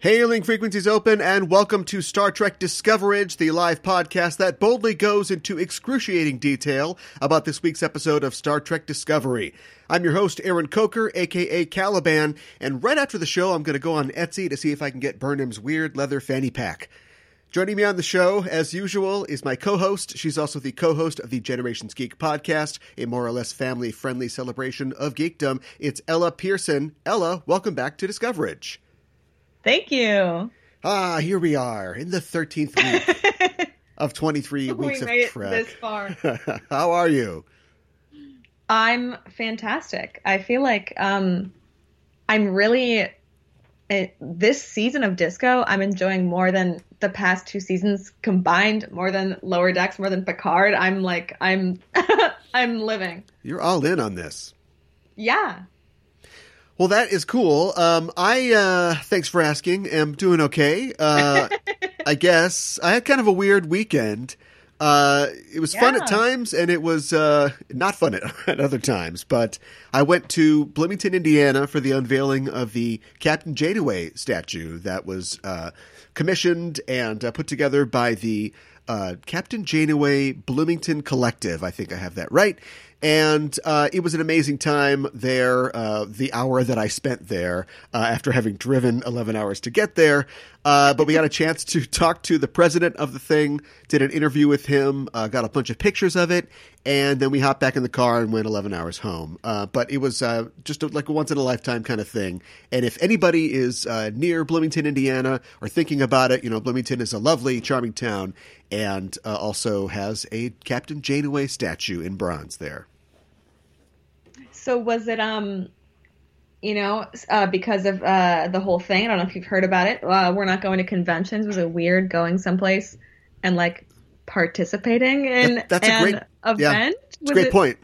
Hailing frequencies open, and welcome to Star Trek Discoverage, the live podcast that boldly goes into excruciating detail about this week's episode of Star Trek Discovery. I'm your host, Aaron Coker, aka Caliban, and right after the show, I'm going to go on Etsy to see if I can get Burnham's weird leather fanny pack. Joining me on the show, as usual, is my co host. She's also the co host of the Generations Geek podcast, a more or less family friendly celebration of geekdom. It's Ella Pearson. Ella, welcome back to Discoverage. Thank you. Ah, here we are in the 13th week of 23 weeks we made of Trek. it this far. How are you? I'm fantastic. I feel like um, I'm really it, this season of Disco. I'm enjoying more than the past two seasons combined, more than Lower Decks, more than Picard. I'm like I'm I'm living. You're all in on this. Yeah. Well, that is cool. Um, I uh, thanks for asking. Am doing okay. Uh, I guess I had kind of a weird weekend. Uh, it was fun at times, and it was uh, not fun at, at other times. But I went to Bloomington, Indiana, for the unveiling of the Captain Janeway statue that was uh, commissioned and uh, put together by the uh, Captain Janeway Bloomington Collective. I think I have that right. And uh, it was an amazing time there. Uh, the hour that I spent there uh, after having driven 11 hours to get there. Uh, but we got a chance to talk to the president of the thing, did an interview with him, uh, got a bunch of pictures of it, and then we hopped back in the car and went 11 hours home. Uh, but it was just a, like a once in a lifetime kind of thing. And if anybody is near Bloomington, Indiana, or thinking about it, you know, Bloomington is a lovely, charming town and also has a Captain Janeway statue in bronze there. So was it um you know, uh, because of uh, the whole thing. I don't know if you've heard about it. Uh, we're not going to conventions. Was it weird going someplace and like participating in That- that's a an great- yeah. event? It's a great it- point.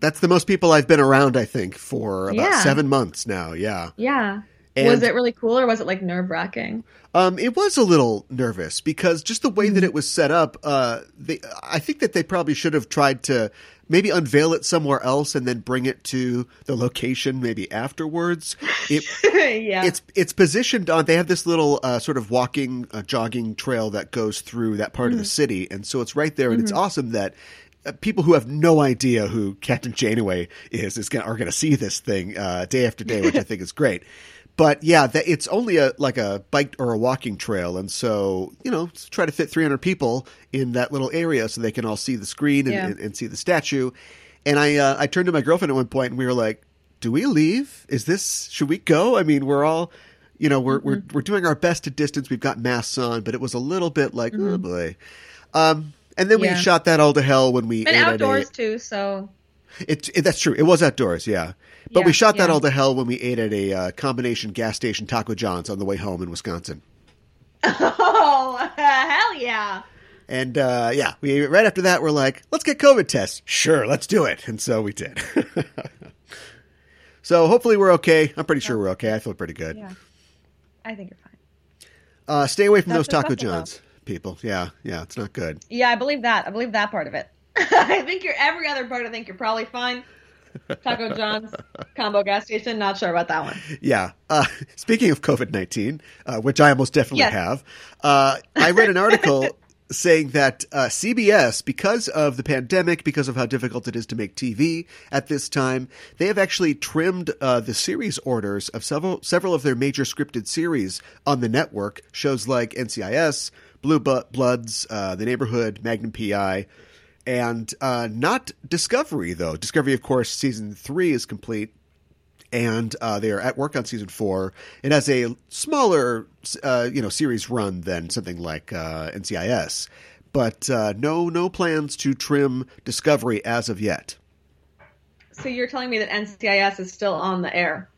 That's the most people I've been around, I think, for about Yeah. seven months now. Yeah. Yeah. And- was it really cool or was it like nerve wracking? Um, it was a little nervous because just the way that Mm-hmm. it was set up, uh, they, I think that they probably should have tried to maybe unveil it somewhere else and then bring it to the location maybe afterwards. It, yeah. it's it's positioned on. They have this little uh, sort of walking, uh, jogging trail that goes through that part Mm. of the city, and so it's right there, and Mm-hmm. it's awesome that. Uh, people who have no idea who Captain Janeway is is gonna, are going to see this thing uh, day after day, which I think is great. But yeah, that it's only a like a bike or a walking trail, and so you know, try to fit 300 people in that little area so they can all see the screen and, Yeah. and, and see the statue. And I uh, I turned to my girlfriend at one point, and we were like, "Do we leave? Is this? Should we go? I mean, we're all." You know, we're we're Mm-hmm. we're doing our best to distance. We've got masks on, but it was a little bit like, Mm-hmm. oh boy. Um, and then we shot that all to hell when we and outdoors too, so. It, it, that's true. It was outdoors, yeah. But we shot that yeah. all to hell when we ate at a uh, combination gas station Taco John's on the way home in Wisconsin. Oh hell yeah. And uh, yeah, we right after that we're like, let's get COVID tests. Sure, let's do it. And so we did. so hopefully we're okay. I'm pretty sure we're okay. I feel pretty good. Yeah. I think you're fine. Uh, stay away from That's those Taco. Johns, people. Yeah, yeah, it's not good. Yeah, I believe that. I believe that part of it. I think you're every other part. I think you're probably fine. Taco John's combo gas station. Not sure about that one. Yeah. Uh, speaking of COVID 19, uh, which I almost definitely Yes. have, uh, I read an article saying that uh, CBS, because of the pandemic, because of how difficult it is to make TV at this time, they have actually trimmed uh, the series orders of several, several of their major scripted series on the network. Shows like NCIS, Blue Bloods, uh, The Neighborhood, Magnum PI. And uh, not Discovery, though. Discovery, of course, season three is complete and uh, they are at work on season four. It has a smaller, uh, you know, series run than something like uh, NCIS, but uh, no, no plans to trim Discovery as of yet. So you're telling me that NCIS is still on the air?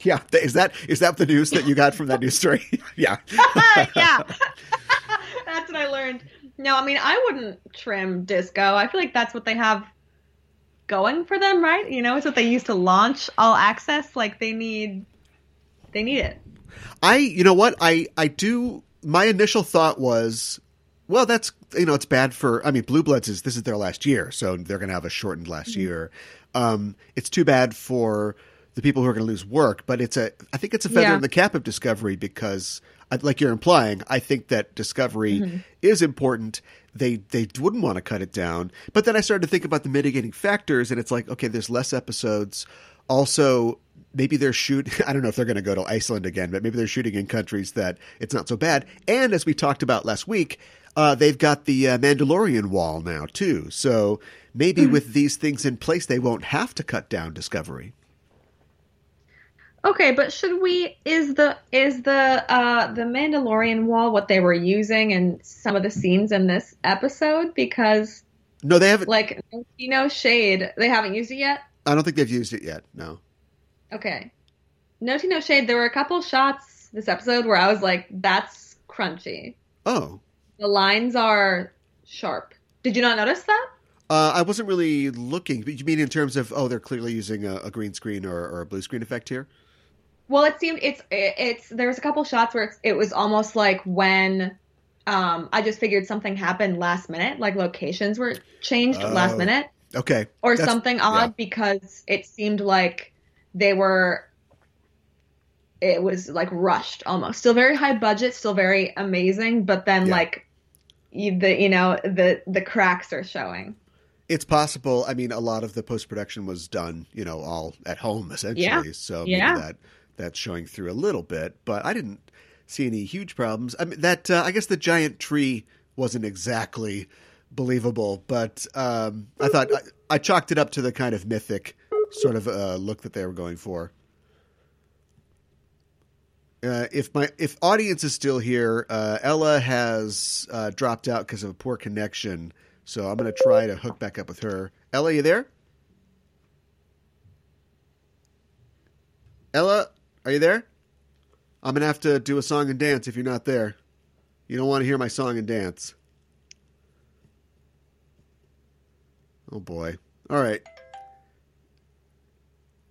Yeah, is that is that the news that you got from that news story? yeah, yeah. that's what I learned. No, I mean I wouldn't trim disco. I feel like that's what they have going for them, right? You know, it's what they used to launch all access. Like they need they need it. I, you know what, I, I do. My initial thought was, well, that's you know, it's bad for. I mean, Blue Bloods is this is their last year, so they're going to have a shortened last year. Um, it's too bad for the people who are going to lose work, but it's a. I think it's a feather Yeah. in the cap of Discovery because like you're implying, I think that Discovery Mm-hmm. is important. They they wouldn't want to cut it down. But then I started to think about the mitigating factors, and it's like, okay, there's less episodes. Also, maybe they're shoot. I don't know if they're going to go to Iceland again, but maybe they're shooting in countries that it's not so bad. And as we talked about last week, uh, they've got the uh, Mandalorian wall now too. So maybe with these things in place, they won't have to cut down Discovery. Okay, but should we is the is the uh the Mandalorian wall what they were using in some of the scenes in this episode? Because No, they haven't. like you know shade, they haven't used it yet. I don't think they've used it yet. No. Okay. No tea, no shade. There were a couple shots this episode where I was like, that's crunchy. Oh, The lines are sharp. Did you not notice that? Uh, I wasn't really looking. But you mean in terms of oh, they're clearly using a, a green screen or, or a blue screen effect here? Well, it seemed it's it's there's a couple shots where it's, it was almost like when um I just figured something happened last minute, like locations were changed Oh, last minute Okay. or That's- something odd yeah. because it seemed like they were it was like rushed almost. Still very high budget, still very amazing, but then Yeah. like you, the you know the the cracks are showing. It's possible. I mean, a lot of the post production was done, you know, all at home essentially. Yeah. So Yeah. that that's showing through a little bit. But I didn't see any huge problems. I mean, that uh, I guess the giant tree wasn't exactly believable, but um, I thought I, I chalked it up to the kind of mythic sort of uh, look that they were going for. Uh, if my if audience is still here, uh, Ella has uh, dropped out because of a poor connection. So I'm going to try to hook back up with her. Ella, you there? Ella, are you there? I'm going to have to do a song and dance if you're not there. You don't want to hear my song and dance. Oh boy. All right.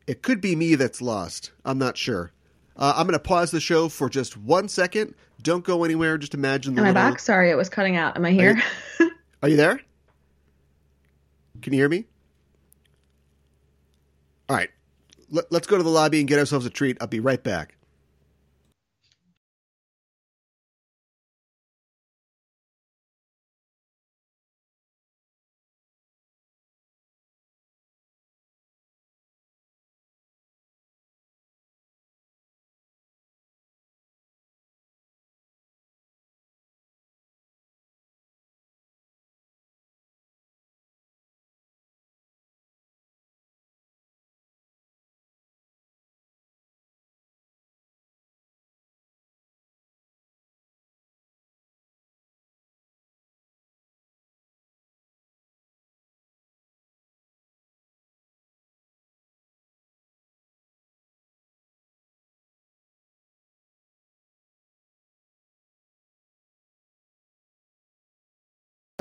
It could be me that's lost. I'm not sure. Uh, I'm going to pause the show for just one second. Don't go anywhere. Just imagine the Am I back? Sorry, it was cutting out. Am I here? Are you there? Can you hear me? All right. Let, let's go to the lobby and get ourselves a treat. I'll be right back.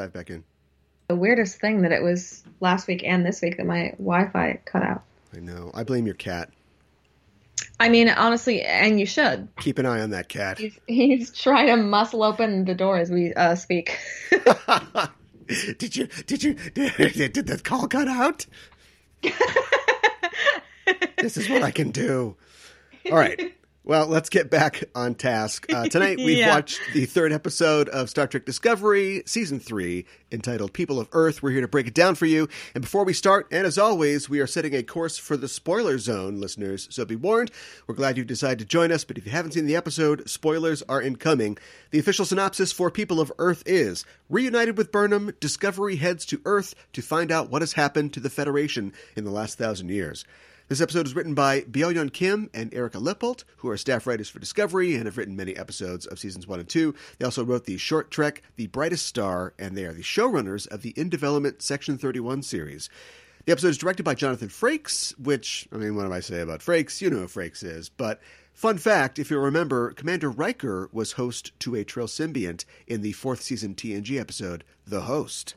Dive back in. the weirdest thing that it was last week and this week that my Wi-Fi cut out. I know. I blame your cat. I mean, honestly, and you should. Keep an eye on that cat. He's, he's trying to muscle open the door as we uh, speak. did you? Did you? Did, did the call cut out? this is what I can do. All right. Well, let's get back on task. Uh, tonight we've Yeah. watched the third episode of Star Trek Discovery, Season 3, entitled People of Earth. We're here to break it down for you. And before we start, and as always, we are setting a course for the spoiler zone, listeners. So be warned, we're glad you've decided to join us, but if you haven't seen the episode, spoilers are incoming. The official synopsis for People of Earth is Reunited with Burnham, Discovery heads to Earth to find out what has happened to the Federation in the last thousand years. This episode is written by Bo Yeon Kim and Erika Lippoldt, who are staff writers for Discovery and have written many episodes of seasons one and two. They also wrote the short trek The Brightest Star, and they are the showrunners of the In Development Section 31 series. The episode is directed by Jonathan Frakes, which, I mean, what do I say about Frakes? You know who Frakes is. But fun fact if you remember, Commander Riker was host to a Trill symbiont in the fourth season TNG episode, The Host.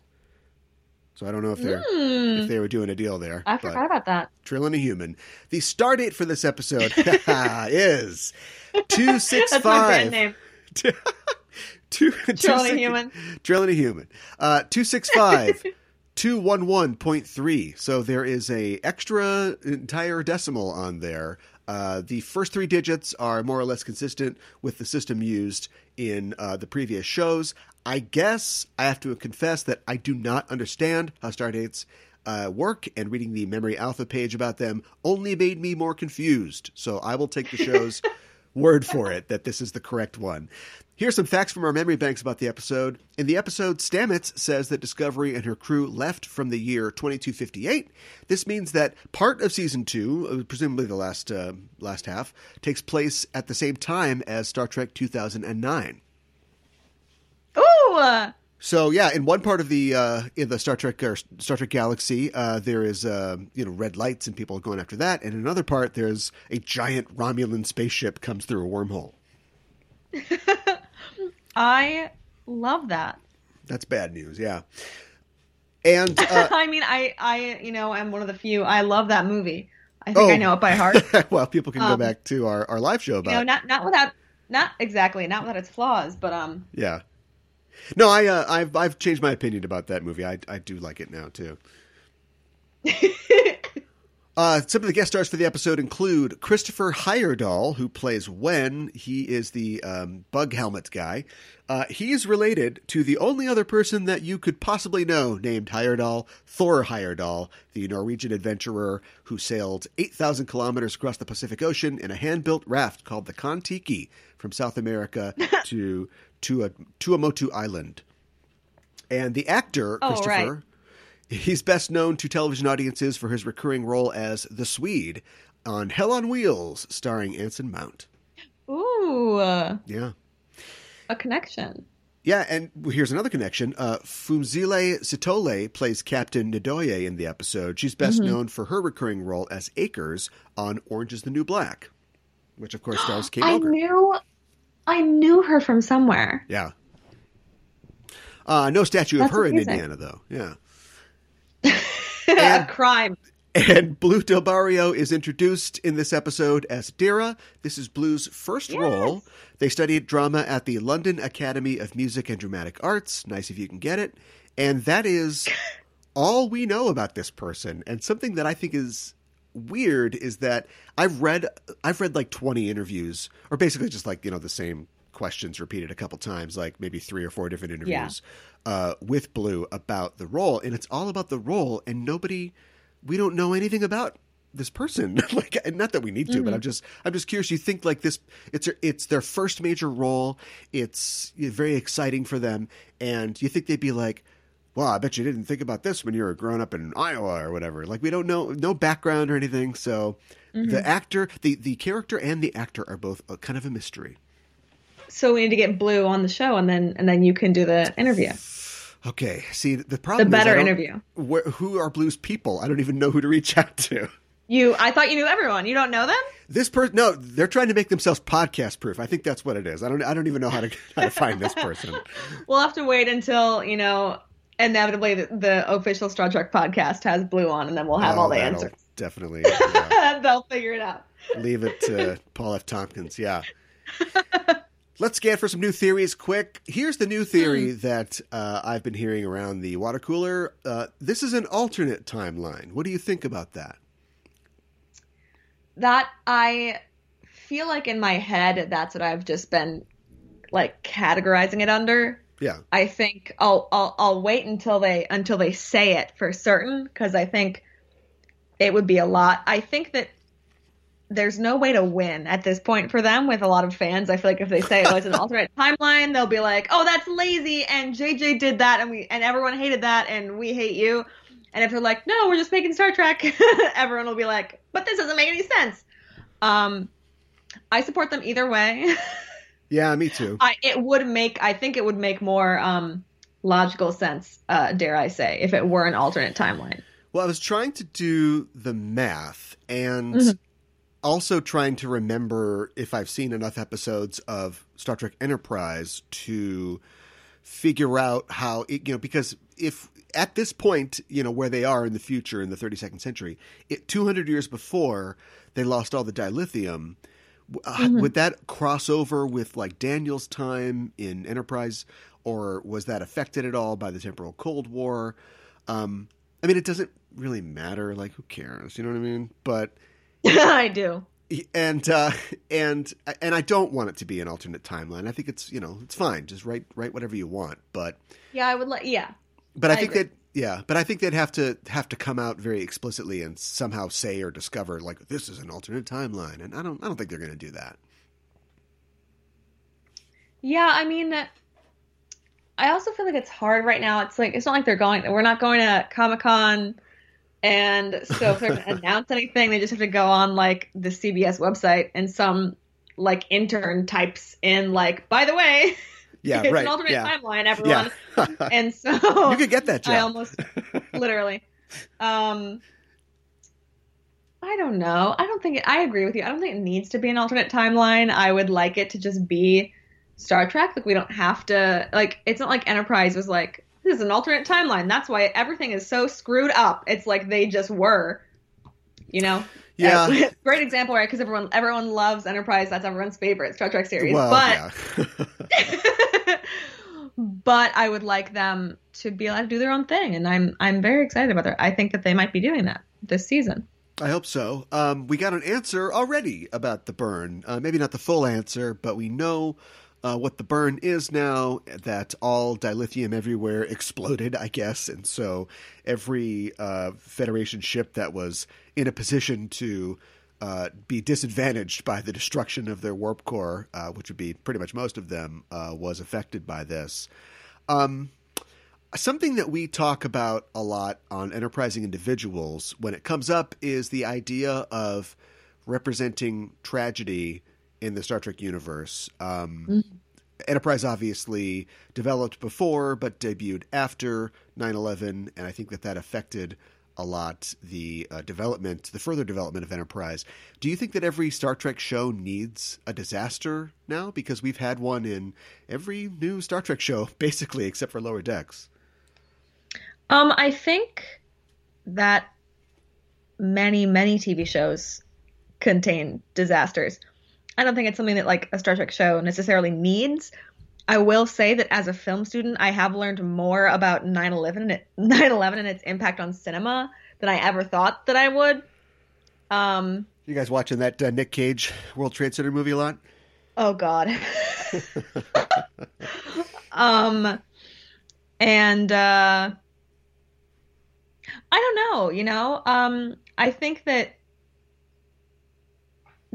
So I don't know if they're if they were doing a deal there. Hmm. I forgot about that. Trill and a human. The star date for this episode is two six That's my five. band name. Two, Trill and a human. Drilling a human. Uh, two six five. 211.3 so there is a extra entire decimal on there Uh, the first three digits are more or less consistent with the system used in uh, the previous shows. I guess I have to confess that I do not understand how stardates uh, work, and reading the memory alpha page about them only made me more confused. So I will take the show's word for it that this is the correct one. Here's some facts from our memory banks about the episode. In the episode, Stamets says that Discovery and her crew left from the year 2258. This means that part of season two, uh, presumably the last uh, last half, takes place at the same time as Star Trek 2009. Ooh, uh, So yeah, in one part of the uh, in the Star Trek or Star Trek galaxy, uh, there is uh, you know red lights and people are going after that, and in another part, there's a giant Romulan spaceship comes through a wormhole. I love that. That's bad news, yeah. And uh, I mean, I, I, you know, I'm one of the few. I love that movie. I think Oh. I know it by heart. well, people can go Um, back to our, our live show you about know, not not without, not exactly, not without its flaws, but um, yeah. No, I uh, I've I've changed my opinion about that movie. I I do like it now too. Uh, some of the guest stars for the episode include Christopher Heyerdahl, who plays Wen. He is the um, bug helmet guy. Uh, he is related to the only other person that you could possibly know named Heyerdahl, Thor Heyerdahl, the Norwegian adventurer who sailed 8,000 kilometers across the Pacific Ocean in a hand built raft called the Kon-Tiki from South America to, to a, Tuamotu Island. And the actor, Oh, Christopher. right. He's best known to television audiences for his recurring role as the Swede on Hell on Wheels, starring Anson Mount. ooh, Yeah. a connection. Yeah, and here's another connection. Uh, Phumzile Sitole plays Captain Ndoye in the episode. She's best known for her recurring role as Akers on Orange is the New Black, which of course stars Kate I Mulgrew. knew, I knew her from somewhere. Yeah. Uh, no statue of her amazing. in Indiana, though. Yeah. And- crime. And Blue Del Barrio is introduced in this episode as Adira. This is Blue's first Yes. role. They studied drama at the London Academy of Music and Dramatic Arts. Nice if you can get it. And that is all we know about this person. And something that I think is weird is that I've read I've read like 20 interviews or basically just like, you know, the same questions repeated a couple times, like maybe three or four different interviews uh, with Blue about the role. And it's all about the role and nobody we don't know anything about this person. Like not that we need to but i'm just i'm just curious. You think like this it's it's their first major role it's very exciting for them and you think they'd be like well i bet you didn't think about this when you were growing up in iowa or whatever like we don't know no background or anything so the mm-hmm. actor the the character and the actor are both a, kind of a mystery So we need to get Blue on the show, and then and then you can do the interview. okay see the problem The better interview. where, who are blues people i don't even know who to reach out to You, I thought you knew everyone. You don't know them? This person, no, they're trying to make themselves podcast proof. I think that's what it is. I don't, I don't even know how to how to find this person. We'll have to wait until you know. Inevitably, the, the official Star Trek podcast has Blue on, and then we'll have Oh, all the answers. Definitely yeah. They'll figure it out. leave it to Paul F. Tompkins. Yeah. Let's scan for some new theories quick. Here's the new theory that uh, I've been hearing around the water cooler. Uh, this is an alternate timeline. What do you think about that? That I feel like in my head, that's what I've just been like categorizing it under. Yeah. I think I'll I'll I'll wait until they until they say it for certain because I think it would be a lot. I think that there's no way to win at this point for them with a lot of fans. I feel like if they say oh it's an alternate timeline, they'll be like, "Oh, that's lazy," and JJ did that, and we and everyone hated that, and we hate you. And if they're like, "No, we're just making Star Trek," everyone will be like, "But this doesn't make any sense." Um, I support them either way. Yeah, me too. I, it would make I think it would make more um, logical sense, uh, dare I say, if it were an alternate timeline. Well, I was trying to do the math and Mhm. also trying to remember if I've seen enough episodes of Star Trek Enterprise to figure out how it, you know, because if at this point, you know, where they are in the future in the 32nd century, it, 200 years before they lost all the dilithium, uh, Mhm. would that cross over with like Daniel's time in Enterprise, or was that affected at all by the temporal Cold War? Um, I mean, it doesn't really matter. Like, who cares? You know what I mean? But I do. and uh, and and I don't want it to be an alternate timeline. I think it's you know it's fine. Just write write whatever you want. But yeah, I would like yeah. But I, I think agree. that yeah, but I think they'd have to have to come out very explicitly and somehow say or discover like this is an alternate timeline. And I don't I don't think they're going to do that. Yeah, I mean, I also feel like it's hard right now. It's like it's not like they're going. We're not going to Comic Con, and so if they're going to announce anything, they just have to go on like the CBS website and some like intern types in like, by the way, Yeah, it's right. an alternate yeah. timeline, everyone. Yeah. And so you could get that job. I almost literally. Um, I don't know. I don't think it, I agree with you. I don't think it needs to be an alternate timeline. I would like it to just be Star Trek. Like we don't have to like. It's not like Enterprise was like this is an alternate timeline. That's why everything is so screwed up. It's like they just were. You know. Yeah. Great example, right? Because everyone everyone loves Enterprise. That's everyone's favorite Star Trek series. well, but yeah. But I would like them to be allowed to do their own thing, and I'm I'm very excited about that. I think that they might be doing that this season. I hope so. Um, we got an answer already about the burn. Uh, maybe not the full answer, but we know uh, what the burn is now. That all dilithium everywhere exploded, I guess, and so every uh, Federation ship that was in a position to uh, be disadvantaged by the destruction of their warp core, uh, which would be pretty much most of them, uh, was affected by this. Um, something that we talk about a lot on enterprising individuals when it comes up is the idea of representing tragedy in the Star Trek universe. Um, Enterprise obviously developed before, but debuted after 9 11, and I think that that affected a lot the uh, development, the further development of Enterprise. Do you think that every Star Trek show needs a disaster now? Because we've had one in every new Star Trek show, basically, except for Lower Decks. Um, I think that many many TV shows contain disasters. I don't think it's something that like a Star Trek show necessarily needs. I will say that as a film student, I have learned more about 9/11 and it- 9/11 and its impact on cinema than I ever thought that I would. Um, You guys watching that uh, Nick Cage World Trade Center movie a lot? oh god. um and uh I don't know, you know. Um I think that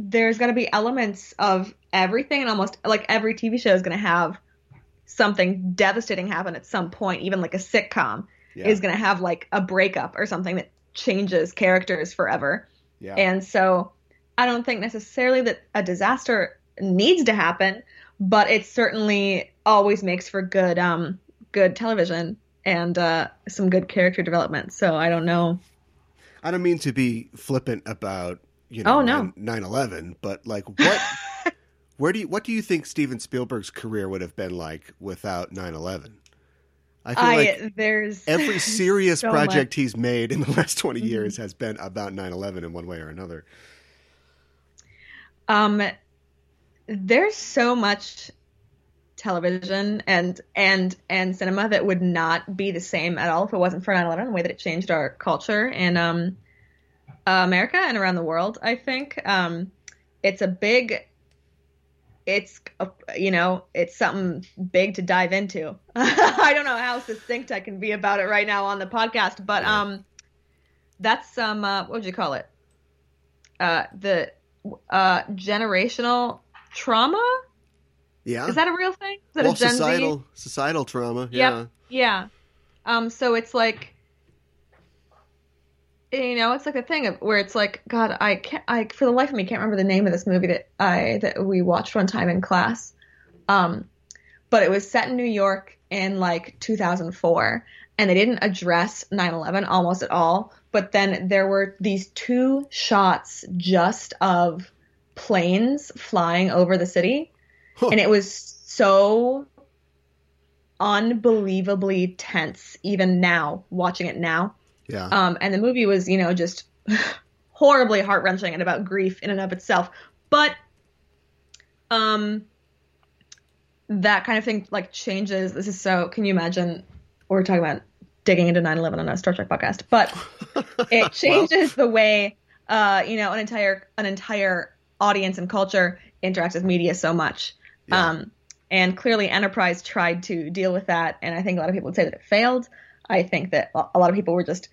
there's going to be elements of everything and almost like every TV show is going to have something devastating happen at some point, even like a sitcom Yeah. is going to have like a breakup or something that changes characters forever. yeah. And so I don't think necessarily that a disaster needs to happen, but it certainly always makes for good um good television and uh some good character development. So I don't know. I don't mean to be flippant about you know Oh, no. 9/11, but like what where do you what do you think Steven Spielberg's career would have been like without 9/11? I feel I like there's every serious so project he's made in the last 20 Mhm. years has been about 9/11 in one way or another. um there's so much television and and and cinema that would not be the same at all if it wasn't for 9/11 the way that it changed our culture and um uh, America and around the world I think um it's a big it's a, you know it's something big to dive into I don't know how succinct I can be about it right now on the podcast but um that's some uh, what would you call it uh the uh generational trauma Yeah. is that a real thing? Is that well, a Gen societal societal trauma. Yeah. Yep. Yeah. Um. So it's like, you know, it's like a thing of where it's like, God, I can't, I for the life of me can't remember the name of this movie that I that we watched one time in class. Um, but it was set in New York in like 2004, and they didn't address 9/11 almost at all. But then there were these two shots just of planes flying over the city Huh. and it was so unbelievably tense even now watching it now Yeah. um and the movie was you know just horribly heart-wrenching and about grief in and of itself but um that kind of thing like changes this is so can you imagine we're talking about digging into 9-11 on a star trek podcast but it changes the way uh you know an entire an entire audience and culture interacts with media so much. Yeah. Um, and clearly, Enterprise tried to deal with that, and I think a lot of people would say that it failed. I think that a lot of people were just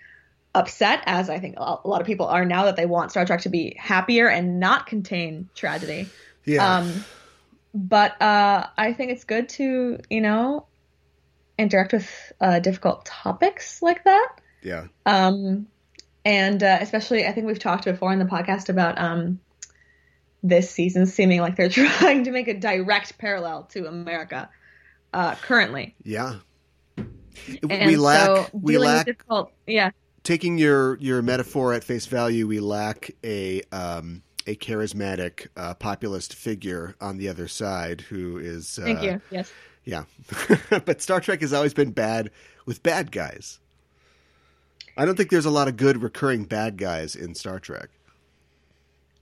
upset, as I think a lot of people are now, that they want Star Trek to be happier and not contain tragedy. Yeah. Um, but uh, I think it's good to, you know, interact with uh, difficult topics like that. yeah. Um, and uh, especially, I think we've talked before in the podcast about um, this season seeming like they're trying to make a direct parallel to America uh, currently. Yeah. And we lack so we lack difficult, yeah, taking your your metaphor at face value, we lack a um, a charismatic uh, populist figure on the other side who is. Uh, thank you. Yes. Yeah, but Star Trek has always been bad with bad guys. I don't think there's a lot of good recurring bad guys in Star Trek.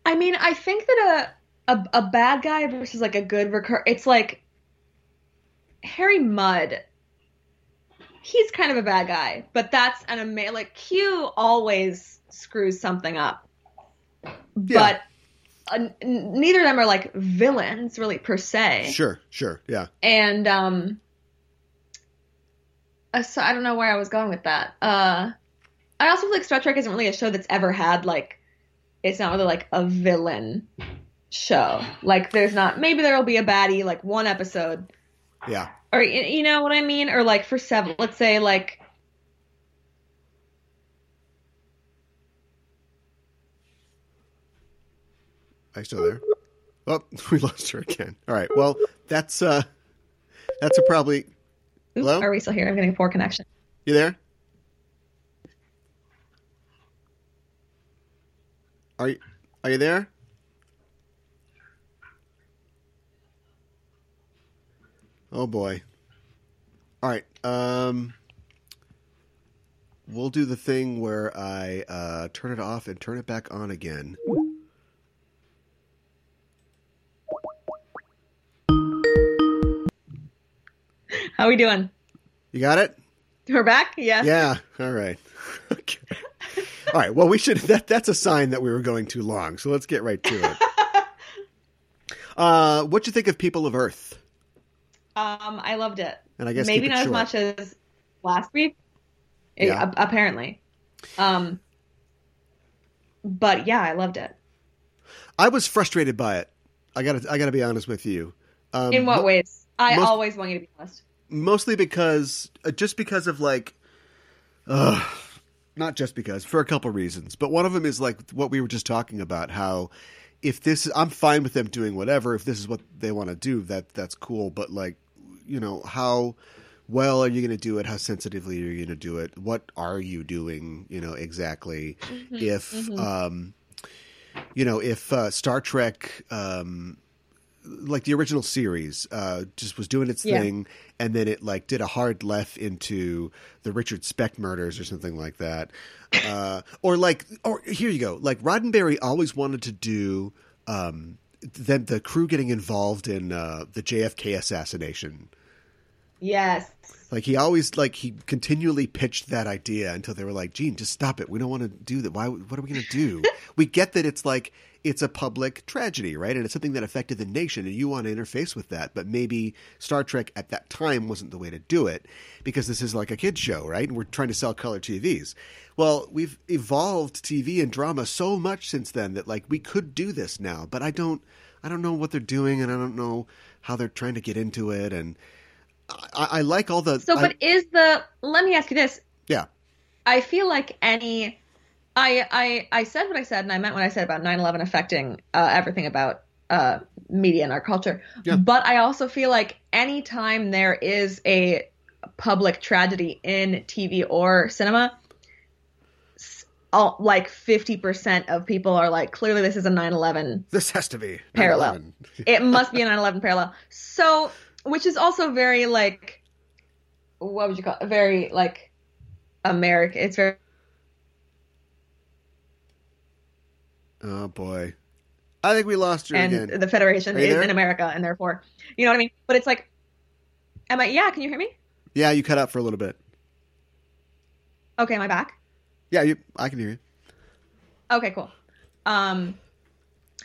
I mean, I think that a a, a bad guy versus like a good recur, it's like Harry Mudd. He's kind of a bad guy, but that's an amazing. Like Q always screws something up, but uh, n- neither of them are like villains really per se. Sure, sure, yeah, And um, uh, so I don't know where I was going with that. Uh, I also feel like Star Trek isn't really a show that's ever had like it's not really like a villain show. Like there's not maybe there'll be a baddie like one episode yeah. Or you know what I mean or like for seven let's say like Are you still there? Oh, we lost her again. All right. Well, that's uh, that's a probably. oops, Hello? are we still here? I'm getting a poor connection. You there? Are you are you there? Oh boy. All right. Um we'll do the thing where I uh turn it off and turn it back on again. How we doing? You got it? We're back? Yes. Yeah. All right. okay. All right. Well, we should that that's a sign that we were going too long. So let's get right to it. Uh what you think of People of Earth? Um, I loved it. And I guess maybe not as much as last week. Yeah. apparently. Um, but yeah, I loved it. I was frustrated by it. I got to I got to be honest with you. Um, In what mo- ways? I most- always want you to be honest. Mostly because uh, just because of like uh not just because for a couple reasons. But one of them is like what we were just talking about how if this I'm fine with them doing whatever if this is what they want to do that that's cool but like you know how well are you going to do it? How sensitively are you going to do it? What are you doing you know exactly? If um you know if uh, Star Trek um like the original series uh just was doing its Yeah. thing and then it like did a hard left into the Richard Speck murders or something like that uh or like or here you go. Like Roddenberry always wanted to do um then the crew getting involved in uh the JFK assassination Yes. Like he always like he continually pitched that idea until they were like, "Gene, just stop it. We don't want to do that. Why? What are we going to do? we get that it's like it's a public tragedy, right? And it's something that affected the nation, and you want to interface with that. But maybe Star Trek at that time wasn't the way to do it because this is like a kids show, right? And we're trying to sell color TVs. Well, we've evolved TV and drama so much since then that like we could do this now, but I don't. I don't know what they're doing, and I don't know how they're trying to get into it, and. I, I like all the So, I- but is the? Let me ask you this. yeah I feel like any. I I I said what I said, and I meant what I said about 9/11 affecting uh, everything about uh, media and our culture. Yeah. But I also feel like anytime there is a public tragedy in TV or cinema, all, like 50% of people are like, clearly this is a 9/11 This has to be Parallel. 9/11. it must be a 9/11 parallel. So, which is also very like, what would you call it? Very like American. It's very Oh boy, I think we lost her and again. the Federation you is there? in America, and therefore, you know what I mean. But it's like, am I? Yeah, can you hear me? yeah, you cut out for a little bit. Okay, am I back? Yeah, you. I can hear you. Okay, cool. Um,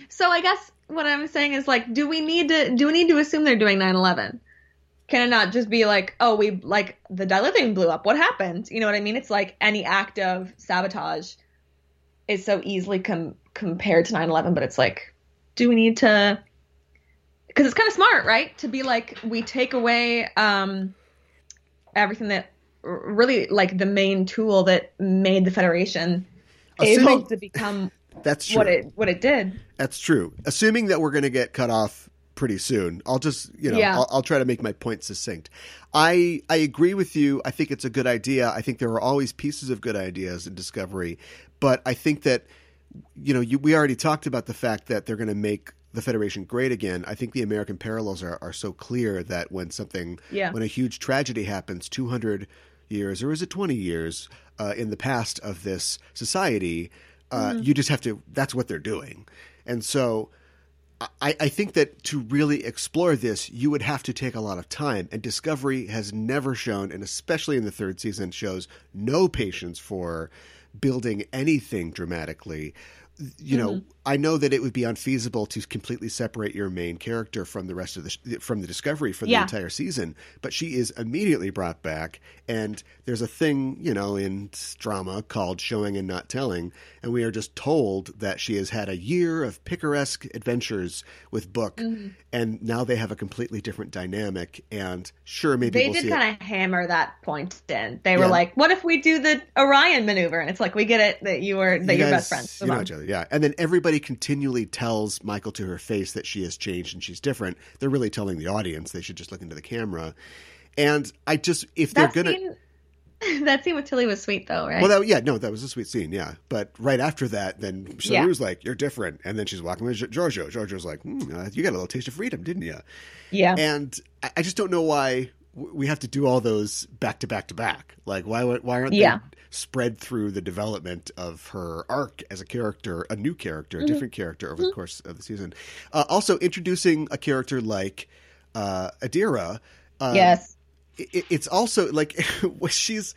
So I guess what I'm saying is like, do we need to do we need to assume they're doing 9/11? Can it not just be like, oh, we like the dilithium blew up? What happened? You know what I mean? It's like any act of sabotage is so easily com- compared to 9/11, but it's like, do we need to? Because it's kind of smart, right? To be like, we take away um, everything that really like the main tool that made the Federation Assuming- able to become That's true. what it what it did. That's true. Assuming that we're going to get cut off pretty soon, I'll just you know Yeah. I'll, I'll try to make my point succinct. I I agree with you. I think it's a good idea. I think there are always pieces of good ideas in Discovery, but I think that you know you, we already talked about the fact that they're going to make the Federation great again. I think the American parallels are, are so clear that when something Yeah. when a huge tragedy happens, two hundred years or is it twenty years uh, in the past of this society, uh, you just have to. That's what they're doing, and so. I, I think that to really explore this, you would have to take a lot of time. And Discovery has never shown, and especially in the third season, shows no patience for building anything dramatically. You know, I know that it would be unfeasible to completely separate your main character from the rest of the sh- from the Discovery for the Yeah. entire season, but she is immediately brought back. And there's a thing, you know, in drama called showing and not telling, and we are just told that she has had a year of picaresque adventures with Book, Mm-hmm. and now they have a completely different dynamic. And sure, maybe They we'll did kind of hammer that point in. They were like, "What if we do the Orion maneuver?" And it's like, we get it that you were that You you're guys- best friends. You know each other, yeah. And then everybody continually tells Michael to her face that she has changed and she's different. They're really telling the audience they should just look into the camera. And I just, if That they're gonna, scene, that scene with Tilly was sweet though, right? well, that, yeah, no, that was a sweet scene, yeah. But right after that, then Yeah. Saru's like, "You're different," and then she's walking with Georgiou. Georgiou's like, hmm, uh, "You got a little taste of freedom, didn't you?" yeah, And I, I just don't know why we have to do all those back to back to back. Like, why why aren't Yeah. they spread through the development of her arc as a character, a new character, a Mm-hmm. different character over the course of the season? Uh, also, introducing a character like uh, Adira. Uh, yes, it, it's also like she's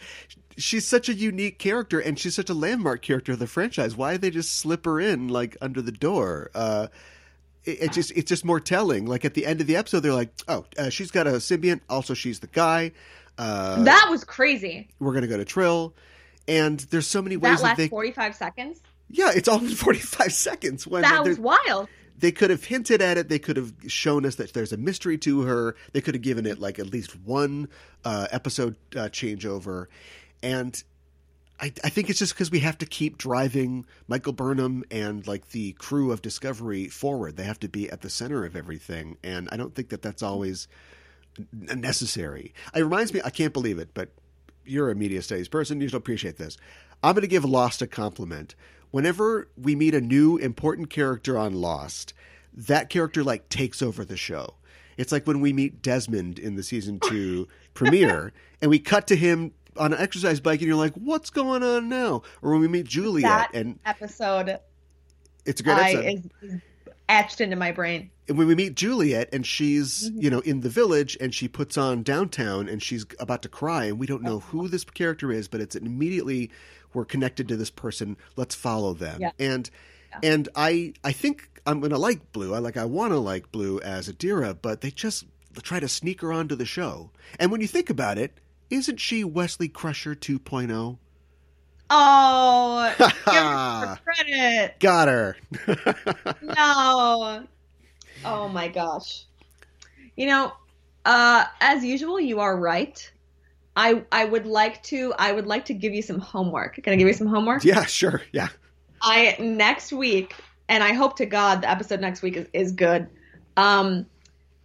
she's such a unique character and she's such a landmark character of the franchise. Why did they just slip her in like under the door? Uh, it, it just it's just more telling. Like at the end of the episode, they're like, "Oh, uh, she's got a symbiont. Also, she's the guy. Uh, that was crazy. we're gonna go to Trill." And there's so many ways That that, last they. 45 seconds. Yeah, it's all in 45 seconds. When That was wild. they could have hinted at it. They could have shown us that there's a mystery to her. They could have given it like at least one uh, episode uh, changeover, and I, I think it's just because we have to keep driving Michael Burnham and like the crew of Discovery forward. They have to be at the center of everything, and I don't think that that's always necessary. It reminds me. I can't believe it, but you're a media studies person. You should appreciate this. I'm going to give Lost a compliment. Whenever we meet a new important character on Lost, that character like takes over the show. It's like when we meet Desmond in the season two premiere, and we cut to him on an exercise bike, and you're like, "What's going on now?" Or when we meet Juliet, That and episode, it's a great I episode. is, is etched into my brain. And when we meet Juliet and she's Mm-hmm. you know in the village and she puts on downtown and she's about to cry and we don't know who this character is but it's immediately we're connected to this person let's follow them Yeah. and and I I think I'm gonna like Blu I like I want to like Blu as Adira but they just try to sneak her onto the show and when you think about it isn't she Wesley Crusher 2.0 Oh, give her credit. got her No. Oh my gosh. You know, uh, as usual, you are right. I I would like to I would like to give you some homework. Can I give you some homework? yeah sure yeah I next week, and I hope to God the episode next week is, is good. Um,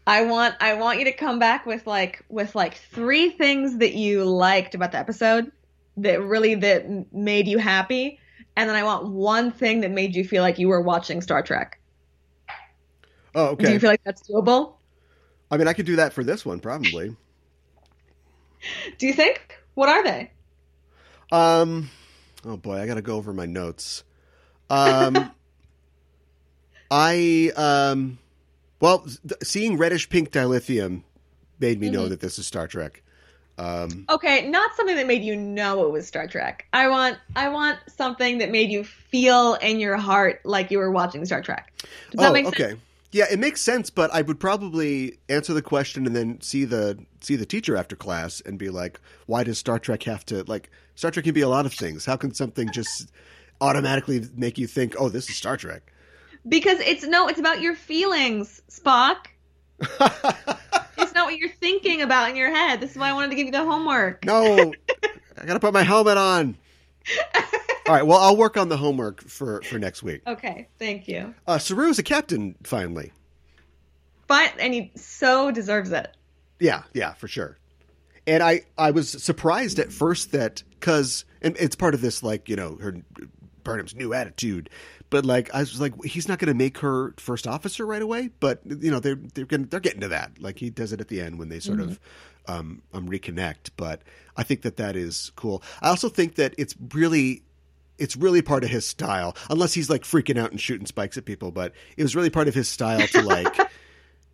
I want I want you to come back with like with like three things that you liked about the episode that really that made you happy, and then I want one thing that made you feel like you were watching Star Trek. oh okay. Do you feel like that's doable? I mean I could do that for this one probably Do you think? What are they? Um, oh boy, I got to go over my notes. Um, I um, well, th- seeing reddish pink dilithium made me know Mhm. that this is Star Trek. Um, Okay, not something that made you know it was Star Trek. I want I want something that made you feel in your heart like you were watching Star Trek. Does that oh, make okay. sense? Yeah, it makes sense, but I would probably answer the question and then see the see the teacher after class and be like, "Why does Star Trek have to like Star Trek can be a lot of things? How can something just automatically make you think, "Oh, this is Star Trek"?" Because it's no, it's about your feelings, Spock. It's not what you're thinking about in your head. This is why I wanted to give you the homework. no, I got to put my helmet on. All right, well, I'll work on the homework for for next week. Okay, thank you. Uh, Saru is a captain finally. But and he so deserves it. Yeah, yeah, for sure. And I, I was surprised at first that because, and it's part of this, like you know, her Burnham's new attitude. But like, I was like, he's not going to make her first officer right away. But you know, they're they're gonna, they're getting to that. Like he does it at the end when they sort of um, um reconnect. But I think that that is cool. I also think that it's really. It's really part of his style, unless he's like freaking out and shooting spikes at people. But it was really part of his style to like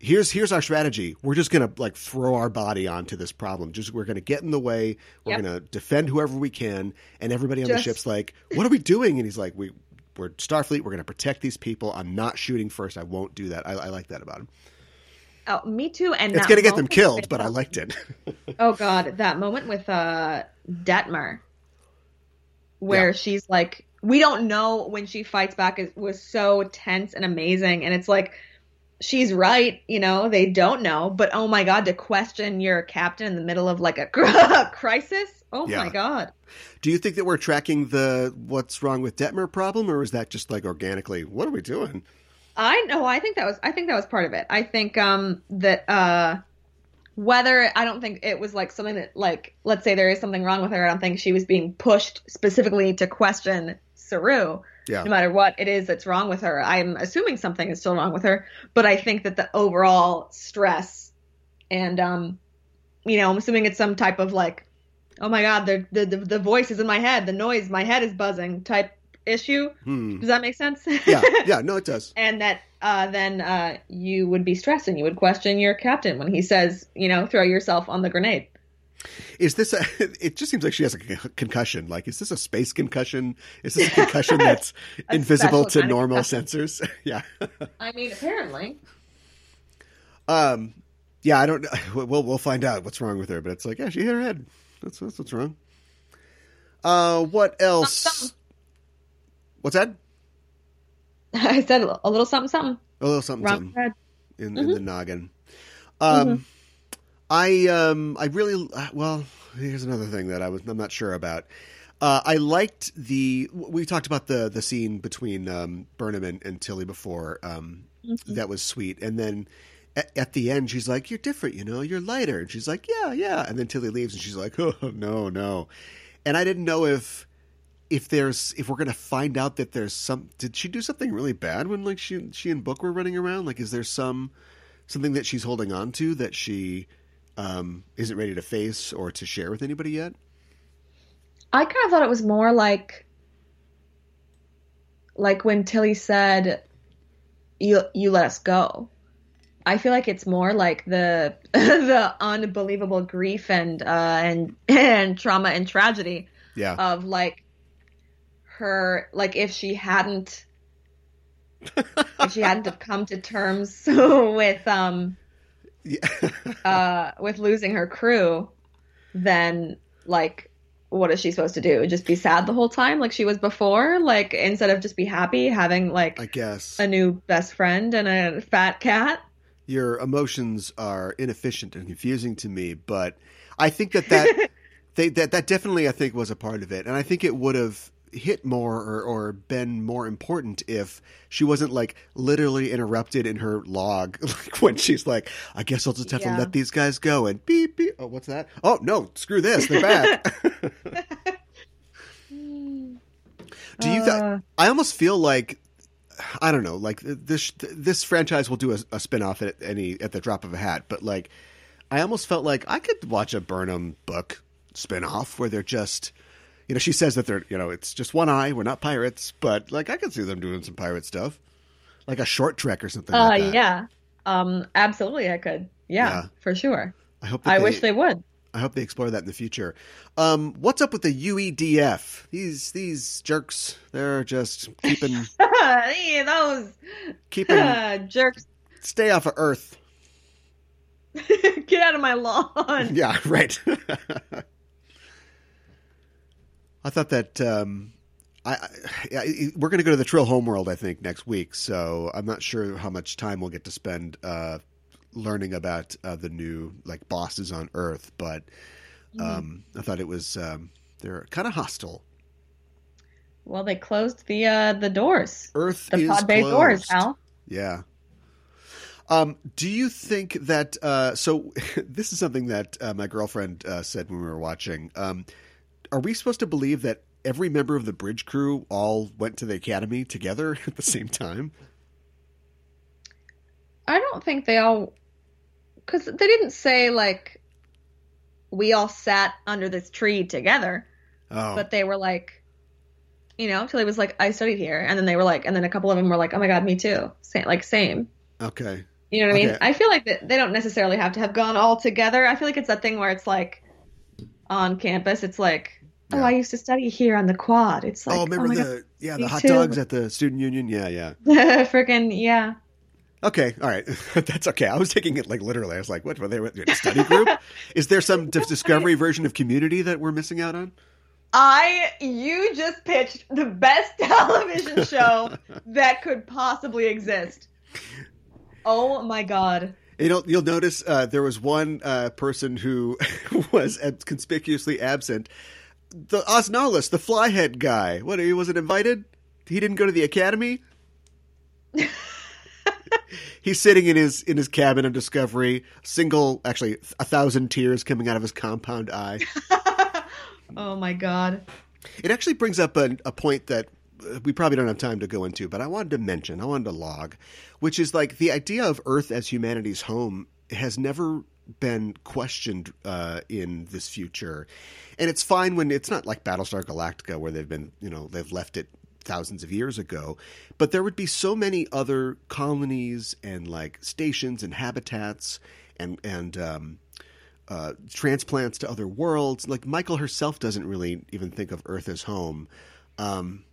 here's here's our strategy. We're just gonna like throw our body onto this problem. Just we're gonna get in the way. We're Yep. gonna defend whoever we can. And everybody on the ship's like, "What are we doing?" And he's like, "We we're Starfleet. We're gonna protect these people. I'm not shooting first. I won't do that. I, I like that about him. Oh, me too. And It's gonna get them killed, but I uh, liked it. Oh God, that moment with uh Detmer, where Yeah. she's like, we don't know when she fights back is was so tense and amazing, and it's like she's right, you know, they don't know, but oh my God, to question your captain in the middle of like a crisis, oh Yeah. my God. do you think that we're tracking the what's wrong with Detmer problem, or is that just like organically? What are we doing? I know. I think that was. I think that was part of it. I think um that uh whether I don't think it was like something that like let's say there is something wrong with her. I don't think she was being pushed specifically to question Saru. Yeah. No matter what it is that's wrong with her, I'm assuming something is still wrong with her. But I think that the overall stress and um, you know, I'm assuming it's some type of like, oh my god, the the the, voice is in my head, the noise, my head is buzzing type issue. Hmm. Does that make sense? Yeah, yeah, no, it does. and that uh, then uh, you would be stressed and you would question your captain when he says, you know, throw yourself on the grenade. Is this a? It just seems like she has a concussion. Like, is this a space concussion? Is this a concussion that's A invisible to normal sensors? yeah. I mean, apparently. Um. Yeah, I don't. We'll we'll find out what's wrong with her. But it's like, yeah, she hit her head. That's that's what's wrong. Uh, what else? Something. What's that? I said a little, something, something. A little something, Wrong something. in, in the noggin. Um, I um, I really uh, well. Here's another thing that I was I'm not sure about. Uh, I liked the we talked about the the scene between um, Burnham and, and Tilly before. Um, That was sweet, and then at, at the end she's like, "You're different, you know. You're lighter." And she's like, "Yeah, yeah." And then Tilly leaves, and she's like, "Oh no, no." And I didn't know if if there's if we're gonna find out that there's some did she do something really bad when like she she and Book were running around? Like, is there some something that she's holding on to that she um, isn't ready to face or to share with anybody yet? I kind of thought it was more like, like when Tilly said, "You you let us go." I feel like it's more like the the unbelievable grief and uh, and and trauma and tragedy Yeah, of like her like if she hadn't if she hadn't have come to terms with um yeah. uh with losing her crew then like what is she supposed to do? Just be sad the whole time like she was before? Like instead of just be happy having like I guess. a new best friend and a fat cat? Your emotions are inefficient and confusing to me, but I think that that they, that that definitely I think was a part of it, and I think it would have hit more or, or been more important if she wasn't like literally interrupted in her log like when she's like i guess i'll just have Yeah. to let these guys go and beep beep oh what's that? Oh no screw this they're back. Do you th- Uh, i almost feel like i don't know like this this franchise will do a, a spin-off at any at the drop of a hat but like i almost felt like i could watch a burnham book spin-off where they're just you know she says that they're you know it's just one eye we're not pirates but like i could see them doing some pirate stuff like a short trek or something uh like yeah um absolutely i could yeah, Yeah. for sure i hope that i they, wish they would I hope they explore that in the future. Um, what's up with the UEDF? These these jerks, they're just keeping hey, those keeping jerks. stay off of Earth. Get out of my lawn. Yeah, right. I thought that um, I, I yeah, we're going to go to the Trill Homeworld, I think, next week. So I'm not sure how much time we'll get to spend uh, learning about uh, the new like bosses on Earth. But um, I thought it was um, they're kind of hostile. Well, they closed the uh, the doors. Earth The is pod bay closed. doors, Hal. Yeah. Um, do you think that? Uh, so this is something that uh, my girlfriend uh, said when we were watching. Um, are we supposed to believe that every member of the bridge crew all went to the academy together at the same time? I don't think they all, because they didn't say like we all sat under this tree together, Oh, but they were like, you know, Tilly was like, I studied here, and then they were like, and then a couple of them were like, oh my god, me too, same, like same. okay. You know what I mean? I feel like that they don't necessarily have to have gone all together. I feel like it's that thing where it's like on campus, it's like, oh, I used to study here on the quad. It's like, oh, remember my the yeah the hot too. dogs at the student union? Yeah, yeah. God. freaking yeah. Okay, all right, that's okay. I was taking it like literally. I was like, what were they a study group? Is there some dis- discovery version of Community that we're missing out on? I you just pitched the best television show that could possibly exist. Oh my god. You know, you'll notice uh, there was one uh, person who was conspicuously absent. The Osnalis, the flyhead guy. What? He wasn't invited. He didn't go to the academy. He's sitting in his in his cabin of Discovery, single, actually, a thousand tears coming out of his compound eye. oh my god. It actually brings up a, a point that uh, we probably don't have time to go into, but I wanted to mention, I wanted to log, which is like the idea of Earth as humanity's home has never been questioned uh, in this future. And it's fine when it's not like Battlestar Galactica where they've been, you know, they've left it thousands of years ago, but there would be so many other colonies and like stations and habitats and, and, um, uh, transplants to other worlds. Like Michael herself doesn't really even think of Earth as home. Um,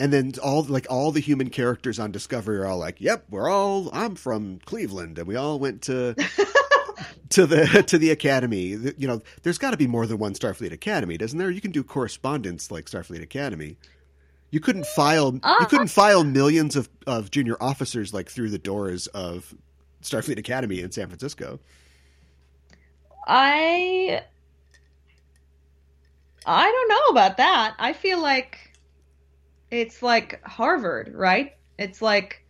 and then all like all the human characters on Discovery are all like, "Yep, we're all I'm from Cleveland, and we all went to to the to the academy." You know, there's got to be more than one Starfleet Academy, doesn't there? You can do correspondence like Starfleet Academy. You couldn't file you Uh, couldn't file millions of, of junior officers like through the doors of Starfleet Academy in San Francisco. I I don't know about that. I feel like it's like Harvard, right? It's like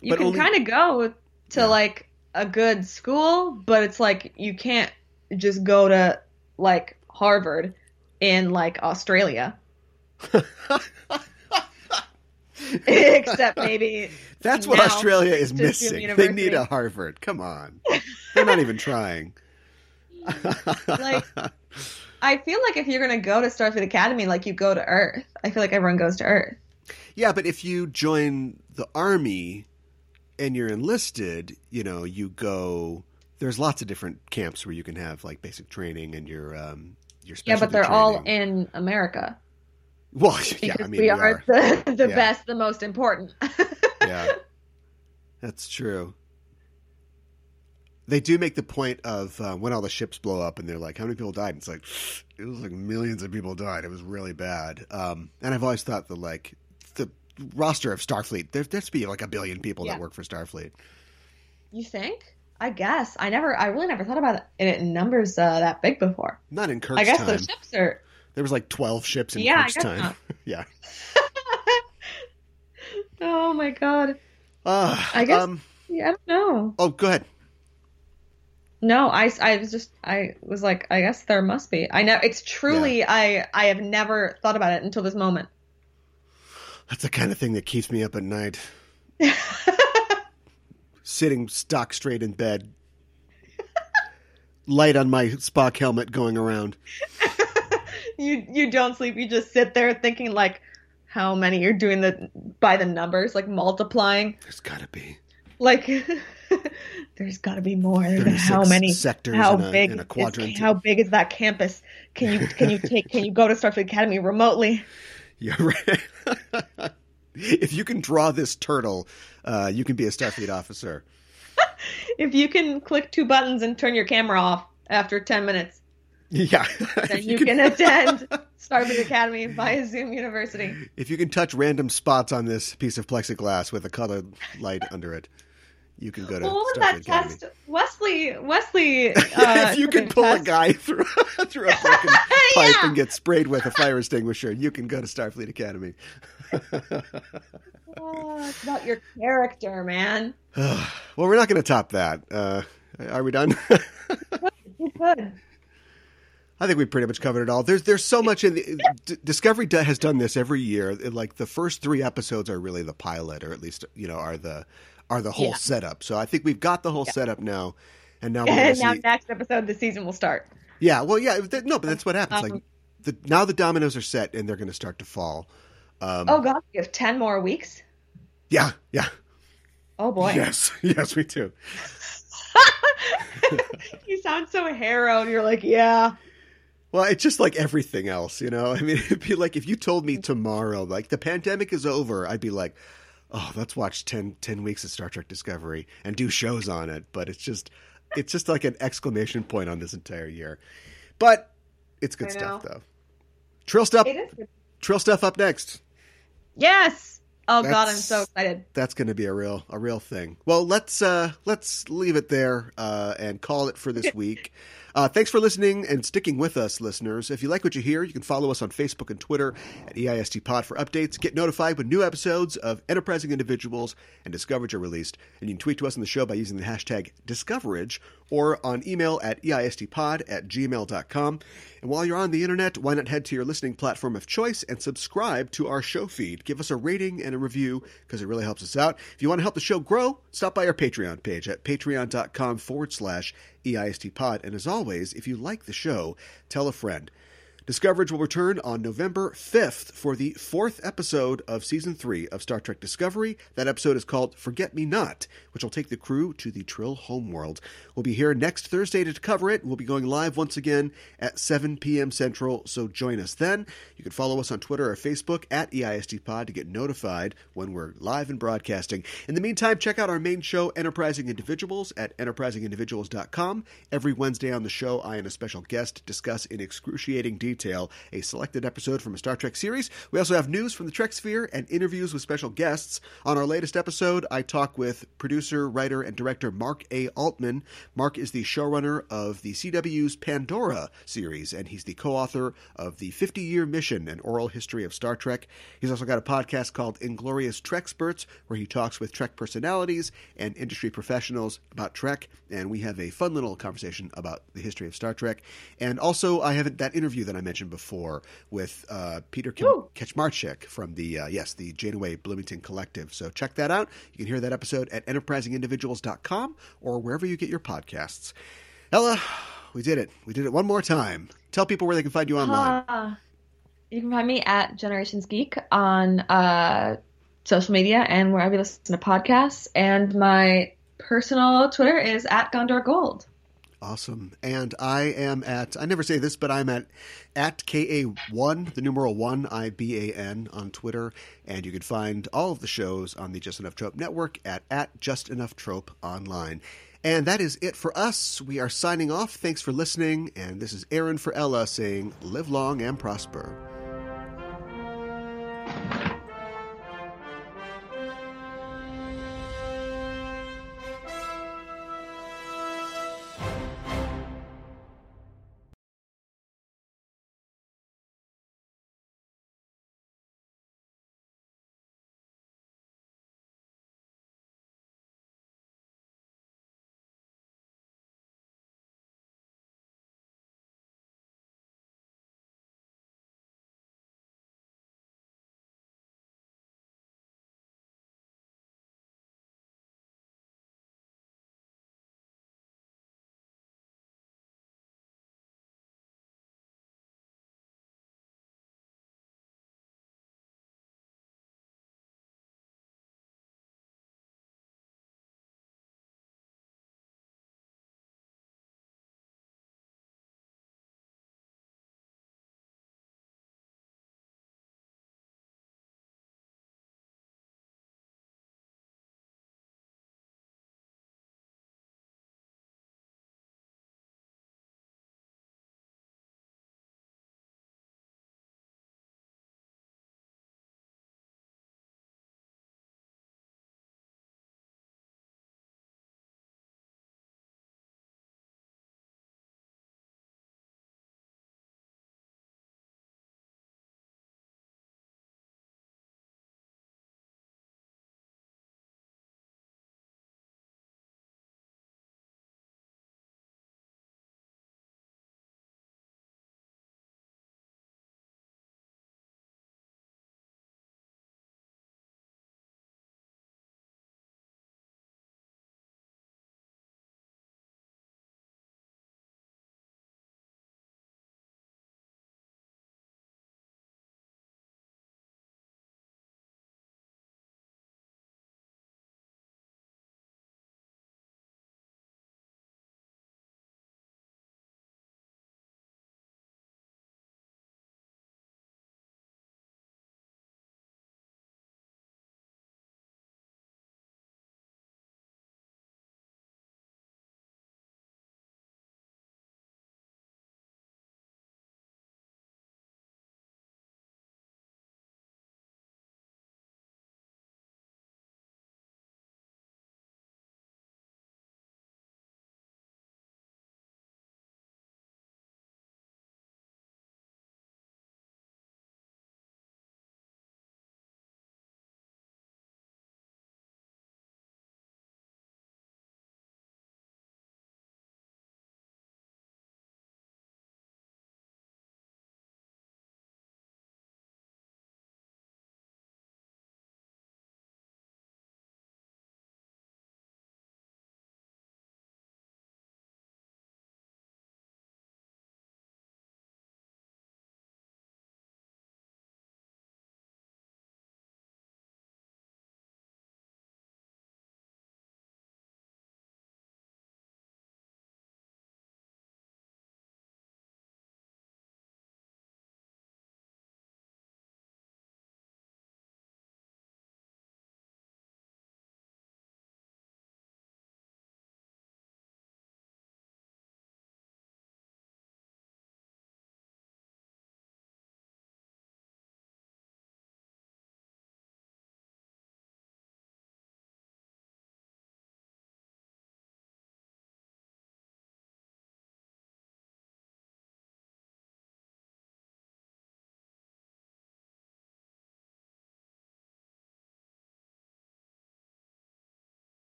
you But can only- kind of go to Yeah. like a good school, but it's like you can't just go to like Harvard in like Australia. Except maybe That's what Australia is missing. They need a Harvard. Come on. They're not even trying. Like- I feel like if you're gonna go to Starfleet Academy, like you go to Earth. I feel like everyone goes to Earth. yeah, but if you join the army and you're enlisted, you know, you go there's lots of different camps where you can have like basic training and your um your Yeah, but they're all in America Well, yeah, I mean we, are, the, the Yeah. best, the most important. yeah. That's true. They do make the point of uh, when all the ships blow up and they're like, how many people died? And it's like, it was like millions of people died. It was really bad. Um, and I've always thought that, like, roster of Starfleet, there, there's be like a billion people Yeah. that work for Starfleet. you think? I guess I never, I really never thought about it in numbers uh, that big before. Not in Kirk's I guess time. those ships are. There was like 12 ships in Yeah, Kirk's time. yeah. oh my god! Uh, I guess- Um, Yeah, I don't know. oh, go ahead. No, I, I was just, I was like, I guess there must be. I know it's truly, I, I have never thought about it until this moment. That's the kind of thing that keeps me up at night. Sitting stock straight in bed. Light on my Spock helmet going around. you you don't sleep you just sit there thinking like how many you're doing the by the numbers like multiplying There's got to be. like There's got to be more. how many sectors? How in a, big? in a quadrant? Is, how big is that campus? Can you can you take can you go to Starfleet Academy remotely? Yeah, right. if you can draw this turtle, uh, you can be a Starfleet officer. if you can click two buttons and turn your camera off after ten minutes, yeah, then you, you can, can attend Starfleet Academy via Zoom University. If you can touch random spots on this piece of plexiglass with a colored light under it, you can go to. Well, what was that test? Wesley, Wesley. Uh, if you can pull test. a guy through through a broken pipe and get sprayed with a fire extinguisher, you can go to Starfleet Academy. oh, it's about your character, man. well, we're not going to top that. Uh, are we done? you could. I think we pretty much covered it all. There's there's so much in the, D- Discovery has done this every year. Like the first three episodes are really the pilot, or at least you know are the are the whole Yeah. setup. So I think we've got the whole Yeah. setup now, and now we're now, see. next episode of the season will start. Yeah, well, yeah, th- no, but that's what happens. Um, like the now the dominoes are set, and they're going to start to fall. Um, Oh God, we have ten more weeks. yeah, yeah, Oh boy, yes, yes, we do. you sound so harrowed. You're like, yeah. Well, it's just like everything else, you know. I mean, it'd be like if you told me tomorrow, like the pandemic is over, I'd be like, "Oh, let's watch 10, 10 weeks of Star Trek Discovery and do shows on it." But it's just, it's just like an exclamation point on this entire year. But it's good stuff, though. Trill stuff. Trill stuff up next. Yes. Oh God, I'm so excited. That's going to be a real, a real thing. Well, let's uh, let's leave it there uh, and call it for this week. Uh, thanks for listening and sticking with us, listeners. If you like what you hear, you can follow us on Facebook and Twitter at EIST Pod for updates. Get notified when new episodes of Enterprising Individuals and Discoverage are released. And you can tweet to us on the show by using the hashtag Discoverage or on email at eistpod at gmail.com. And while you're on the internet, why not head to your listening platform of choice and subscribe to our show feed? Give us a rating and a review because it really helps us out. If you want to help the show grow, stop by our Patreon page at patreon.com forward slash E EISTpod. And as always, if you like the show, tell a friend. Discoverage will return on November 5th for the fourth episode of season three of Star Trek Discovery. That episode is called Forget Me Not, which will take the crew to the Trill homeworld. We'll be here next Thursday to cover it. We'll be going live once again at 7 p.m. Central, so join us then. You can follow us on Twitter or Facebook at E EISTPod to get notified when we're live and broadcasting. In the meantime, check out our main show, Enterprising Individuals, at enterprisingindividuals.com. Every Wednesday on the show, I and a special guest discuss in excruciating detail a selected episode from a Star Trek series. We also have news from the Trek sphere and interviews with special guests. On our latest episode, I talk with producer, writer, and director Mark A. Altman. Mark is the showrunner of the CW's Pandora series, and he's the co author of The 50 Year Mission An Oral History of Star Trek. He's also got a podcast called Inglorious Treksperts, where he talks with Trek personalities and industry professionals about Trek, and we have a fun little conversation about the history of Star Trek. And also, I have that interview that I mentioned before with uh, Peter Kim-. Kaczmarczyk from the, uh, yes, the Janeway Bloomington Collective. So check that out. You can hear that episode at enterprisingindividuals.com or wherever you get your podcasts. Ella, we did it. We did it one more time. Tell people where they can find you online. Uh, you can find me at Generations Geek on uh, social media and wherever you listen to podcasts. And my personal Twitter is at Gondor Gold. Awesome. And I am at, I never say this, but I'm at, at KA1, the numeral 1, I-B-A-N on Twitter. And you can find all of the shows on the Just Enough Trope Network at, at Just Enough Trope online. And that is it for us. We are signing off. Thanks for listening. And this is Aaron for Ella saying, live long and prosper.